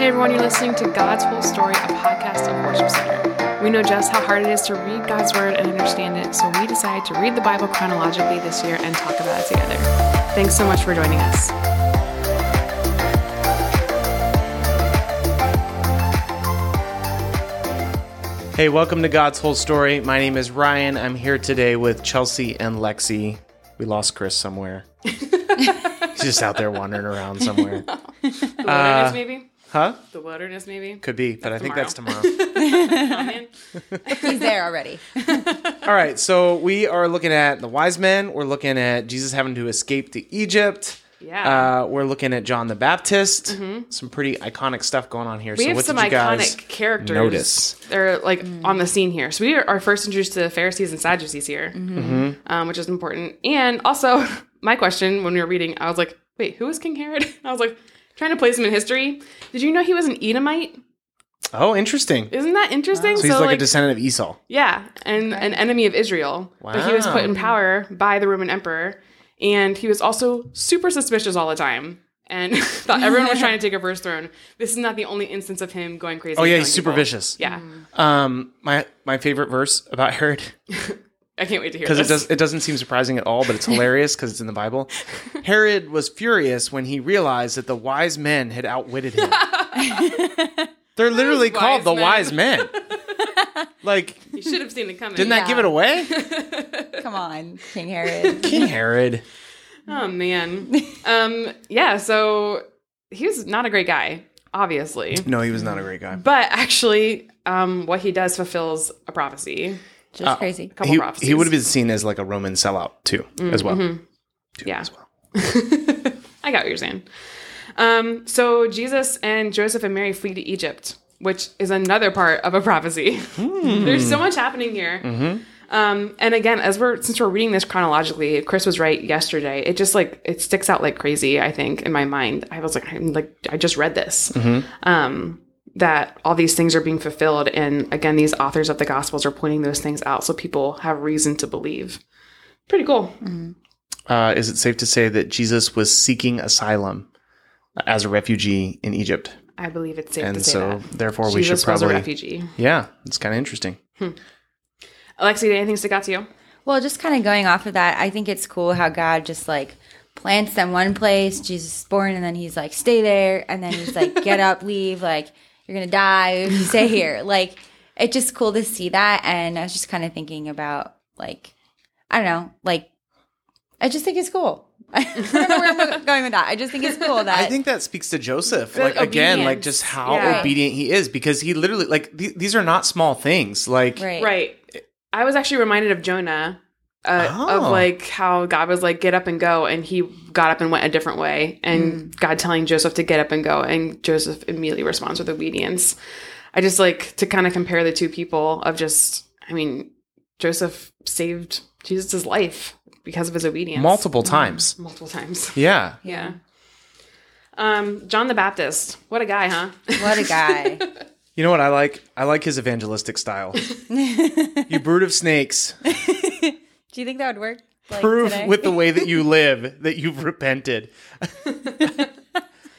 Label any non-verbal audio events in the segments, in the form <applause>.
Hey everyone, you're listening to God's Whole Story, a podcast of Worship Center. We know just how hard it is to read God's Word and understand it, so we decided to read the Bible chronologically this year and talk about it together. Thanks so much for joining us. Hey, welcome to God's Whole Story. My name is Ryan. I'm here today with Chelsea and Lexie. We lost Chris somewhere. <laughs> He's just out there wandering around somewhere. The wilderness, maybe? Huh? The wilderness, maybe? Could be, but I think that's tomorrow. <laughs> <laughs> He's there already. <laughs> All right, so we are looking at the wise men. We're looking at Jesus having to escape to Egypt. Yeah. Uh, we're looking at John the Baptist. Some pretty iconic stuff going on here. we so have what some did you iconic characters. notice? They're like on the scene here. So we are first introduced to the Pharisees and Sadducees here, um, which is important. And also, my question when we were reading, I was like, wait, who is King Herod? I was like, trying to place him in history. Did you know he was an Edomite? Oh, interesting. Isn't that interesting? So he's like, a descendant of Esau. Yeah, and an enemy of Israel. Wow. But he was put in power by the Roman emperor, and he was also super suspicious all the time. And <laughs> thought everyone was trying to take over his throne. This is not the only instance of him going crazy. Oh yeah, he's super people. vicious. Yeah, Um, my my favorite verse about Herod <laughs> I can't wait to hear because it does it doesn't seem surprising at all, but it's hilarious because it's in the Bible. <laughs> Herod was furious when he realized that the wise men had outwitted him. <laughs> They're literally Those called wise the men. wise men. <laughs> Like, You should have seen it coming. didn't that give it away? Come on, King Herod. King Herod. Oh man. um. Yeah. So he was not a great guy, obviously, No, he was not a great guy. but actually, um, what he does fulfills a prophecy. Just crazy. A couple He, prophecies. he would have been seen as like a Roman sellout too, as well. Mm-hmm. Too, Yeah. as well. <laughs> I got what you're saying. Um, so Jesus and Joseph and Mary flee to Egypt, which is another part of a prophecy. Hmm. <laughs> There's so much happening here. Mm-hmm. Um, and again, as we're since we're reading this chronologically, Chris was right yesterday. It just like it sticks out like crazy. I think in my mind, I was like, I'm like I just read this. Mm-hmm. Um, that all these things are being fulfilled, and again, these authors of the Gospels are pointing those things out, so people have reason to believe. Pretty cool. Uh, is it safe to say that Jesus was seeking asylum as a refugee in Egypt? I believe it's safe to And say so, that. therefore, we Jesus should was a probably. refugee. Yeah, it's kind of interesting. Alexi, did anything stick out to you? Well, just kind of going off of that, I think it's cool how God just like plants them one place. Jesus is born, and then he's like, stay there. And then he's like, get up, leave. Like, you're going to die if you stay here. <laughs> Like, it's just cool to see that. And I was just kind of thinking about, like, I don't know, like, I just think it's cool. <laughs> I don't know where I'm going with that. I just think it's cool that. I think that speaks to Joseph. The Like again, like just how Yeah. obedient he is because he literally like th- these are not small things. Like right. Right. I was actually reminded of Jonah. Uh, Oh. Of like how God was like, get up and go. And he got up and went a different way. And God telling Joseph to get up and go. And Joseph immediately responds with obedience. I just like to kind of compare the two people of just, I mean, Joseph saved Jesus' life because of his obedience. multiple times. Multiple times. <laughs> Yeah. Yeah. Um, John the Baptist. What a guy, huh? What a guy. <laughs> You know what I like? I like his evangelistic style. <laughs> you brood of snakes, Do you think that would work? Like, prove today? with the way that you <laughs> live that you've repented. <laughs>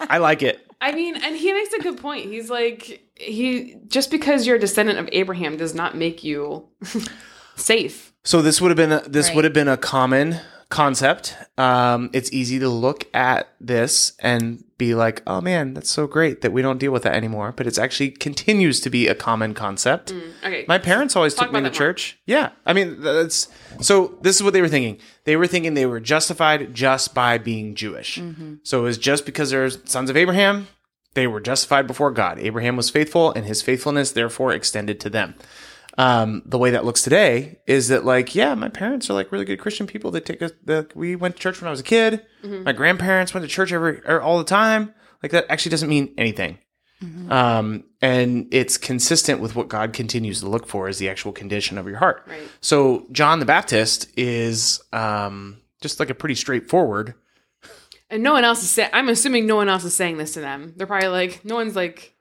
I like it. I mean, and he makes a good point. He's like, he just because you're a descendant of Abraham does not make you <laughs> safe. So this would have been a, this Right. would have been a common concept. Um, it's easy to look at this and be like, "Oh man, that's so great that we don't deal with that anymore." But it's actually continues to be a common concept. Okay. My parents always Talk took me to that more. church. Yeah, I mean that's so. This is what they were thinking. They were thinking they were justified just by being Jewish. So it was just because they're sons of Abraham, they were justified before God. Abraham was faithful, and his faithfulness therefore extended to them. Um, the way that looks today is that like, yeah, my parents are like really good Christian people. They take us. The, we went to church when I was a kid. Mm-hmm. My grandparents went to church every er, all the time. Like that actually doesn't mean anything. Um, and it's consistent with what God continues to look for is the actual condition of your heart. Right. So John the Baptist is um, just like a pretty straightforward. and no one else is saying, I'm assuming no one else is saying this to them. They're probably like, no one's like,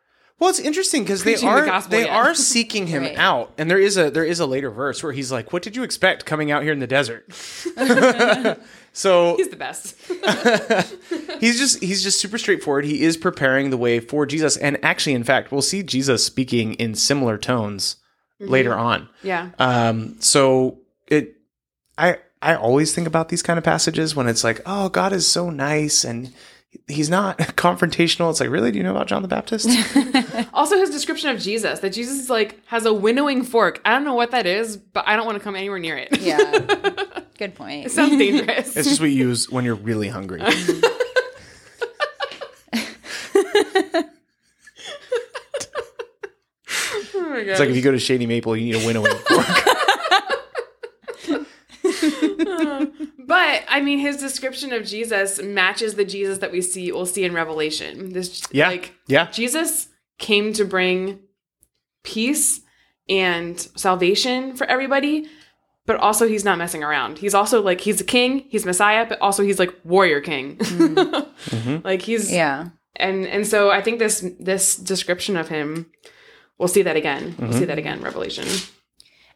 Well, it's interesting because they Preaching the are gospel they are seeking him Right. out, and there is a there is a later verse where he's like, "What did you expect coming out here in the desert?" <laughs> so He's the best. <laughs> he's just he's just super straightforward. He is preparing the way for Jesus, and actually, in fact, we'll see Jesus speaking in similar tones later on. Yeah. Um, so it, I, I always think about these kind of passages when it's like, oh, God is so nice and he's not <laughs> confrontational. It's like, really? Do you know about John the Baptist? <laughs> Also, his description of Jesus that Jesus is like has a winnowing fork. I don't know what that is, but I don't want to come anywhere near it. Yeah. <laughs> Good point. Sounds dangerous. it's just what you use when you're really hungry. oh my It's like if you go to Shady Maple, you need a winnowing fork. Uh, But I mean, his description of Jesus matches the Jesus that we see. We'll see in Revelation. This, Yeah. like, Yeah. Jesus came to bring peace and salvation for everybody. But also, he's not messing around. He's also like he's a king, he's Messiah, but also he's like warrior king. Mm. <laughs> Mm-hmm. like he's Yeah. and and so I think this this description of him, we'll see that again. We'll see mm-hmm. that again. Revelation.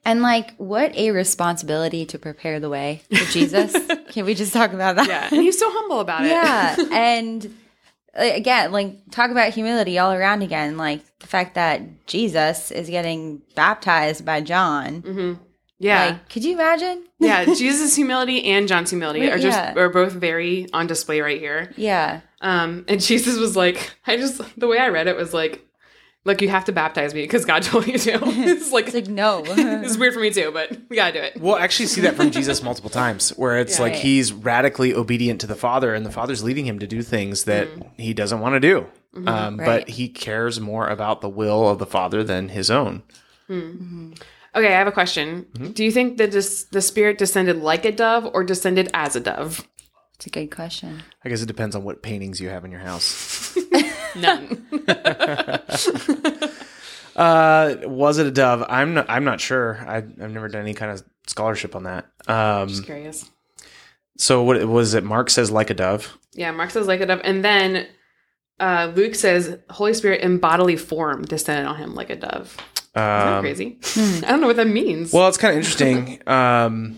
And like, what a responsibility to prepare the way for Jesus. <laughs> Can we just talk about that? Yeah, and he's so humble about it. Yeah. <laughs> and again, like, talk about humility all around again. Like, the fact that Jesus is getting baptized by John. yeah. Like, could you imagine? yeah, <laughs> Jesus' humility and John's humility are just yeah. are both very on display right here. Yeah. Um, and Jesus was like, I just the way I read it was like, look, you have to baptize me because God <laughs> told you to. it's like It's like, no. <laughs> it's weird for me too, but we gotta do it. We'll actually see that from Jesus multiple times, where it's like Right. he's radically obedient to the Father, and the Father's leading him to do things that mm-hmm. he doesn't want to do. Mm-hmm. Um, But he cares more about the will of the Father than his own. Hmm. Mm-hmm. Okay, I have a question. Do you think that this, the Spirit descended like a dove or descended as a dove? It's a good question. I guess it depends on what paintings you have in your house. <laughs> None. <laughs> Uh, was it a dove? I'm not. I'm not sure. I, I've never done any kind of scholarship on that. Um, Just curious. so what was it? Mark says like a dove. Yeah, Mark says like a dove, and then uh, Luke says Holy Spirit in bodily form descended on him like a dove. Isn't that Um, crazy? I don't know what that means. Well, it's kind of interesting. Um,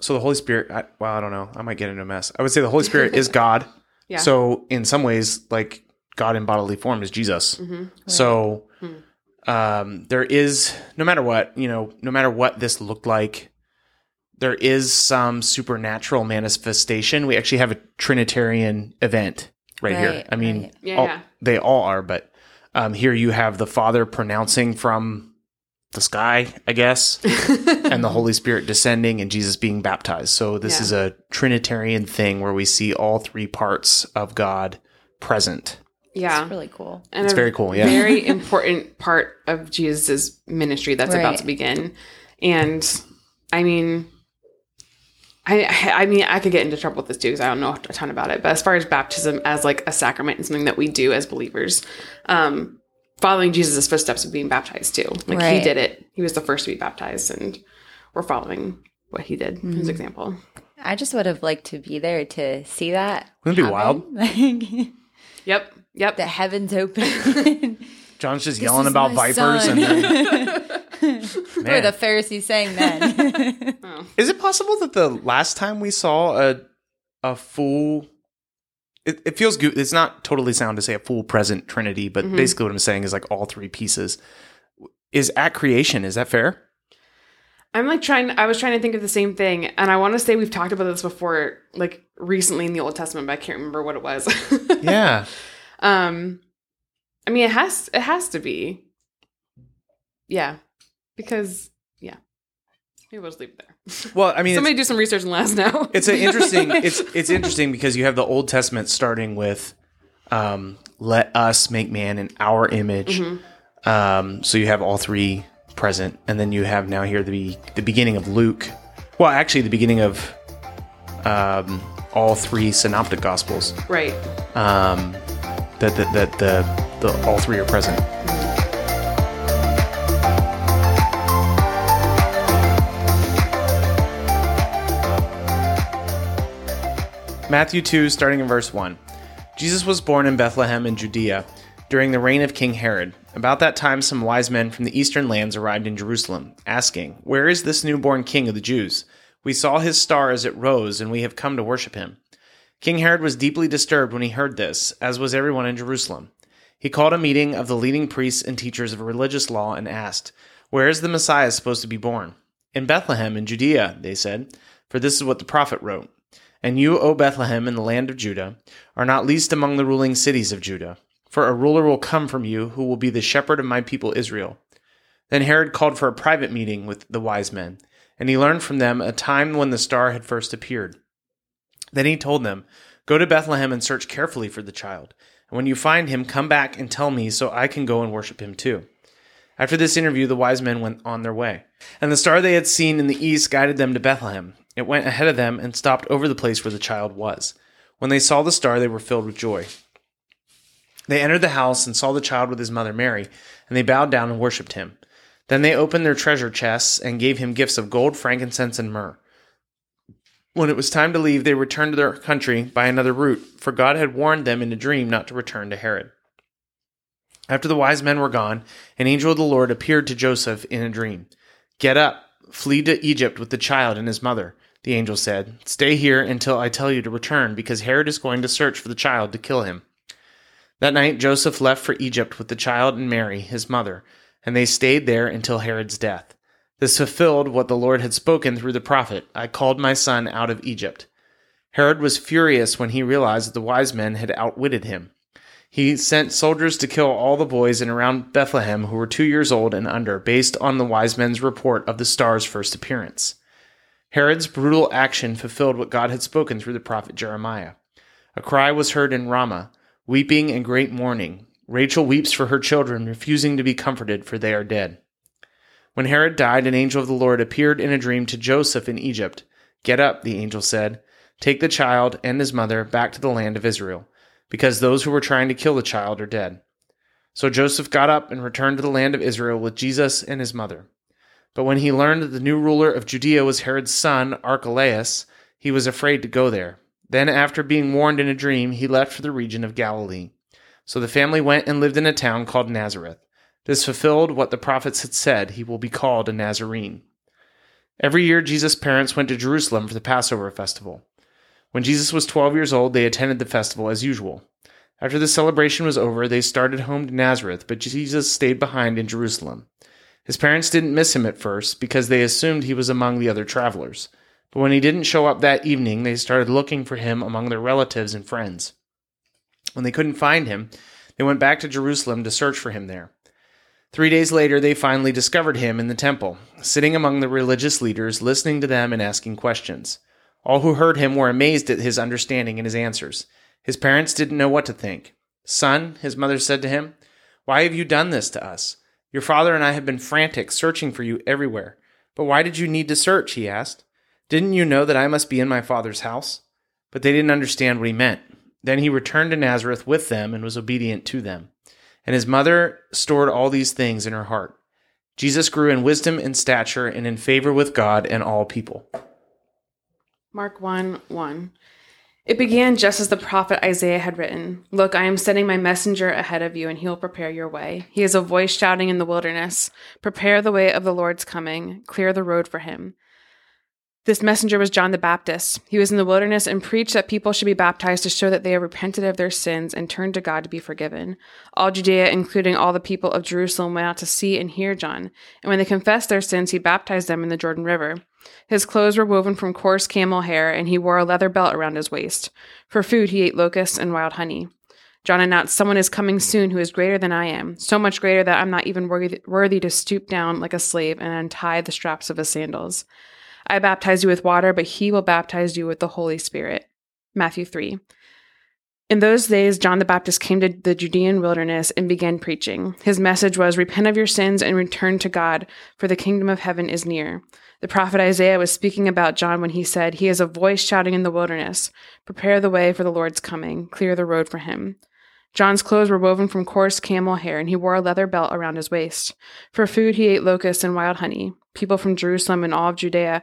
so the Holy Spirit. I, well, I don't know. I might get into a mess. I would say the Holy Spirit is <laughs> God. Yeah. So in some ways, like God in bodily form is Jesus. So um, there is no matter what you know, no matter what this looked like, there is some supernatural manifestation. We actually have a Trinitarian event right, here. I mean, right. Yeah, all- yeah. they all are, but um, here you have the Father pronouncing from the sky, I guess, <laughs> and the Holy Spirit descending and Jesus being baptized. So this Yeah. is a Trinitarian thing where we see all three parts of God present. Yeah. It's really cool. and It's a very cool, yeah. very important part of Jesus' ministry that's about to begin. And I mean, I I mean, I could get into trouble with this too because I don't know a ton about it. But as far as baptism as like a sacrament and something that we do as believers, um, following Jesus' footsteps of being baptized too. Like he did it. He was the first to be baptized, and we're following what he did. Mm-hmm. His example. I just would have liked to be there to see that. Wouldn't it be wild? <laughs> happen. Yep. Yep. the heavens open. <laughs> John's just yelling about vipers son. and then, <laughs> What were the Pharisees saying <laughs> then? Is it possible that the last time we saw a a full it, it feels good it's not totally sound to say a full present trinity, but Mm-hmm. basically what I'm saying is like all three pieces is at creation. Is that fair? I'm like trying. I was trying to think of the same thing, and I want to say we've talked about this before, like recently in the Old Testament, but I can't remember what it was. Yeah. Um, I mean, it has. It has to be. Yeah, because yeah. Maybe we'll just leave it there. <laughs> Well, I mean, Somebody do some research and let us know. it's an interesting. <laughs> It's it's interesting because you have the Old Testament starting with, um, "Let us make man in our image." Mm-hmm. Um, so you have all three present, and then you have now here the the beginning of Luke. Well, actually, the beginning of um, all three synoptic gospels. right. Um, that that that the the all three are present. Matthew 2, starting in verse 1. Jesus was born in Bethlehem in Judea during the reign of King Herod. About that time, some wise men from the eastern lands arrived in Jerusalem, asking, Where is this newborn king of the Jews? We saw his star as it rose, and we have come to worship him. King Herod was deeply disturbed when he heard this, as was everyone in Jerusalem. He called a meeting of the leading priests and teachers of religious law and asked, Where is the Messiah supposed to be born? In Bethlehem in Judea, they said, for this is what the prophet wrote. And you, O Bethlehem, in the land of Judah, are not least among the ruling cities of Judah. For a ruler will come from you who will be the shepherd of my people Israel. Then Herod called for a private meeting with the wise men, and he learned from them a time when the star had first appeared. Then he told them, Go to Bethlehem and search carefully for the child. And when you find him, come back and tell me so I can go and worship him too. After this interview, the wise men went on their way. And the star they had seen in the east guided them to Bethlehem. It went ahead of them and stopped over the place where the child was. When they saw the star, they were filled with joy. They entered the house and saw the child with his mother Mary, and they bowed down and worshipped him. Then they opened their treasure chests and gave him gifts of gold, frankincense, and myrrh. When it was time to leave, they returned to their country by another route, for God had warned them in a dream not to return to Herod. After the wise men were gone, an angel of the Lord appeared to Joseph in a dream. Get up, flee to Egypt with the child and his mother, the angel said. Stay here until I tell you to return, because Herod is going to search for the child to kill him. That night Joseph left for Egypt with the child and Mary, his mother, and they stayed there until Herod's death. This fulfilled what the Lord had spoken through the prophet I called my son out of Egypt. Herod was furious when he realized that the wise men had outwitted him. He sent soldiers to kill all the boys in around Bethlehem who were two years old and under, based on the wise men's report of the star's first appearance. Herod's brutal action fulfilled what God had spoken through the prophet Jeremiah. A cry was heard in Ramah, weeping and great mourning. Rachel weeps for her children, refusing to be comforted, for they are dead. When Herod died, an angel of the Lord appeared in a dream to Joseph in Egypt. Get up, the angel said. Take the child and his mother back to the land of Israel because those who were trying to kill the child are dead. So Joseph got up and returned to the land of Israel with Jesus and his mother. But when he learned that the new ruler of Judea was Herod's son, Archelaus, he was afraid to go there. Then, after being warned in a dream, he left for the region of Galilee. So the family went and lived in a town called Nazareth. This fulfilled what the prophets had said he will be called a Nazarene. Every year, Jesus' parents went to Jerusalem for the Passover festival. When Jesus was 12 years old, they attended the festival as usual. After the celebration was over, they started home to Nazareth, but Jesus stayed behind in Jerusalem. His parents didn't miss him at first because they assumed he was among the other travelers. But when he didn't show up that evening, they started looking for him among their relatives and friends. When they couldn't find him, they went back to Jerusalem to search for him there. Three days later, they finally discovered him in the temple, sitting among the religious leaders, listening to them and asking questions. All who heard him were amazed at his understanding and his answers. His parents didn't know what to think. Son, his mother said to him, Why have you done this to us? Your father and I have been frantic, searching for you everywhere. But why did you need to search? he asked. Didn't you know that I must be in my father's house? But they didn't understand what he meant. Then he returned to Nazareth with them and was obedient to them. And his mother stored all these things in her heart. Jesus grew in wisdom and stature and in favor with God and all people. Mark 1 1. It began just as the prophet Isaiah had written Look, I am sending my messenger ahead of you, and he will prepare your way. He is a voice shouting in the wilderness Prepare the way of the Lord's coming, clear the road for him. This messenger was John the Baptist. He was in the wilderness and preached that people should be baptized to show that they have repented of their sins and turned to God to be forgiven. All Judea, including all the people of Jerusalem, went out to see and hear John. And when they confessed their sins, he baptized them in the Jordan River. His clothes were woven from coarse camel hair, and he wore a leather belt around his waist. For food, he ate locusts and wild honey. John announced, Someone is coming soon who is greater than I am, so much greater that I'm not even worthy, worthy to stoop down like a slave and untie the straps of his sandals. I baptize you with water, but he will baptize you with the Holy Spirit. Matthew 3. In those days, John the Baptist came to the Judean wilderness and began preaching. His message was, Repent of your sins and return to God, for the kingdom of heaven is near. The prophet Isaiah was speaking about John when he said, He is a voice shouting in the wilderness, Prepare the way for the Lord's coming, clear the road for him. John's clothes were woven from coarse camel hair, and he wore a leather belt around his waist. For food, he ate locusts and wild honey. People from Jerusalem and all of Judea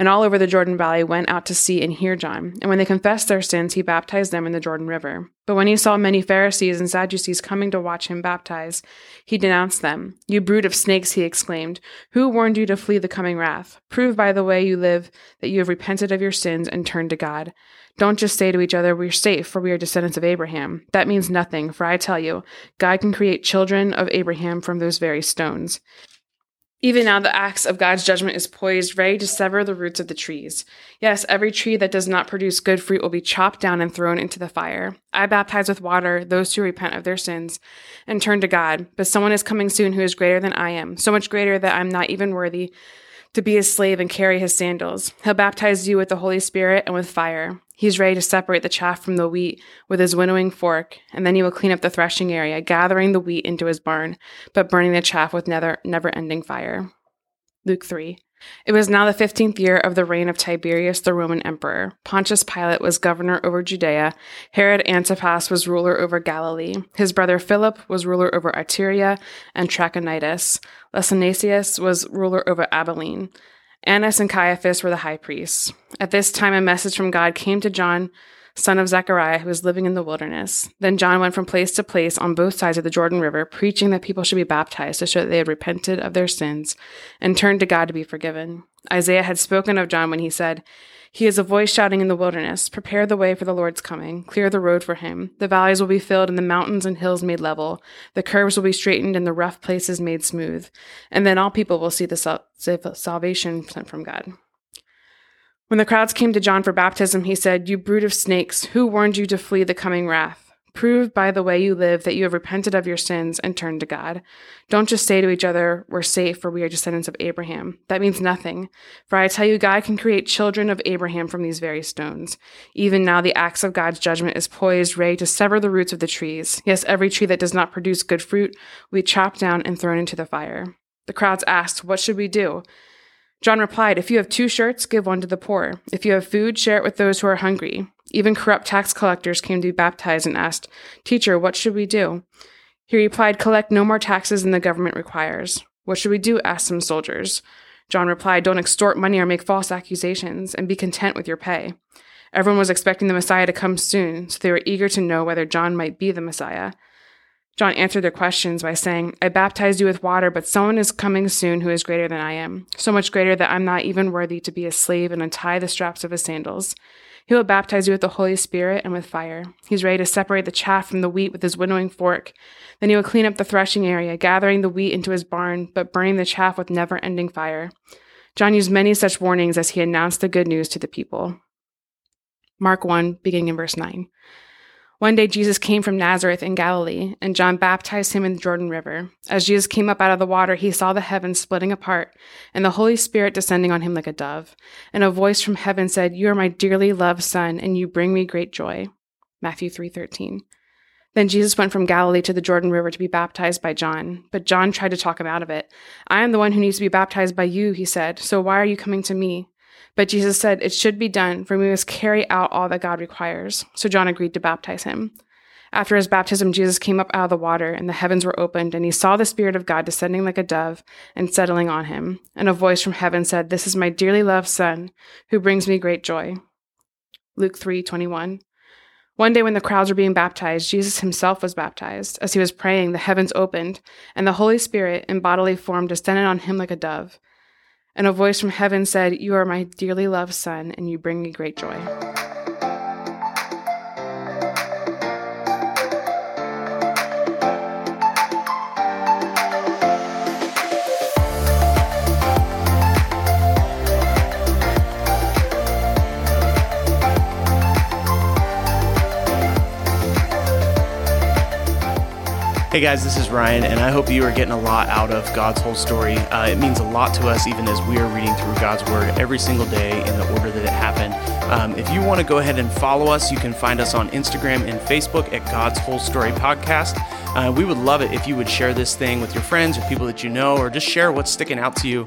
and all over the Jordan Valley went out to see and hear John. And when they confessed their sins, he baptized them in the Jordan River. But when he saw many Pharisees and Sadducees coming to watch him baptize, he denounced them. You brood of snakes, he exclaimed. Who warned you to flee the coming wrath? Prove by the way you live that you have repented of your sins and turned to God. Don't just say to each other, We're safe, for we are descendants of Abraham. That means nothing, for I tell you, God can create children of Abraham from those very stones. Even now, the axe of God's judgment is poised, ready to sever the roots of the trees. Yes, every tree that does not produce good fruit will be chopped down and thrown into the fire. I baptize with water those who repent of their sins and turn to God, but someone is coming soon who is greater than I am, so much greater that I'm not even worthy to be his slave and carry his sandals. He'll baptize you with the Holy Spirit and with fire. He's ready to separate the chaff from the wheat with his winnowing fork, and then he will clean up the threshing area, gathering the wheat into his barn, but burning the chaff with never, never ending fire. Luke 3. It was now the fifteenth year of the reign of Tiberius the Roman emperor. Pontius Pilate was governor over Judea. Herod Antipas was ruler over Galilee. His brother Philip was ruler over Iturea and Trachonitis. Lysanias was ruler over Abilene. Annas and Caiaphas were the high priests. At this time, a message from God came to John, son of Zechariah, who was living in the wilderness. Then John went from place to place on both sides of the Jordan River, preaching that people should be baptized to show that they had repented of their sins and turned to God to be forgiven. Isaiah had spoken of John when he said, he is a voice shouting in the wilderness, Prepare the way for the Lord's coming, clear the road for him. The valleys will be filled and the mountains and hills made level. The curves will be straightened and the rough places made smooth. And then all people will see the sal- salvation sent from God. When the crowds came to John for baptism, he said, You brood of snakes, who warned you to flee the coming wrath? Prove by the way you live that you have repented of your sins and turned to God. Don't just say to each other, We're safe, for we are descendants of Abraham. That means nothing. For I tell you, God can create children of Abraham from these very stones. Even now, the axe of God's judgment is poised, ready to sever the roots of the trees. Yes, every tree that does not produce good fruit be chopped down and thrown into the fire. The crowds asked, What should we do? John replied, If you have two shirts, give one to the poor. If you have food, share it with those who are hungry. Even corrupt tax collectors came to be baptized and asked, Teacher, what should we do? He replied, Collect no more taxes than the government requires. What should we do? asked some soldiers. John replied, Don't extort money or make false accusations, and be content with your pay. Everyone was expecting the Messiah to come soon, so they were eager to know whether John might be the Messiah. John answered their questions by saying, I baptized you with water, but someone is coming soon who is greater than I am, so much greater that I'm not even worthy to be a slave and untie the straps of his sandals. He will baptize you with the Holy Spirit and with fire. He's ready to separate the chaff from the wheat with his winnowing fork. Then he will clean up the threshing area, gathering the wheat into his barn, but burning the chaff with never ending fire. John used many such warnings as he announced the good news to the people. Mark 1, beginning in verse 9. One day Jesus came from Nazareth in Galilee, and John baptized him in the Jordan River. As Jesus came up out of the water, he saw the heavens splitting apart, and the Holy Spirit descending on him like a dove. And a voice from heaven said, You are my dearly loved Son, and you bring me great joy. Matthew 3:13. Then Jesus went from Galilee to the Jordan River to be baptized by John, but John tried to talk him out of it. I am the one who needs to be baptized by you, he said. So why are you coming to me? But Jesus said, It should be done, for we must carry out all that God requires. So John agreed to baptize him. After his baptism, Jesus came up out of the water, and the heavens were opened, and he saw the Spirit of God descending like a dove and settling on him. And a voice from heaven said, This is my dearly loved Son, who brings me great joy. Luke 3 21. One day, when the crowds were being baptized, Jesus himself was baptized. As he was praying, the heavens opened, and the Holy Spirit, in bodily form, descended on him like a dove. And a voice from heaven said, You are my dearly loved Son, and you bring me great joy. Hey guys, this is Ryan, and I hope you are getting a lot out of God's whole story. Uh, it means a lot to us, even as we are reading through God's Word every single day in the order that it happened. Um, if you want to go ahead and follow us, you can find us on Instagram and Facebook at God's Whole Story Podcast. Uh, we would love it if you would share this thing with your friends or people that you know, or just share what's sticking out to you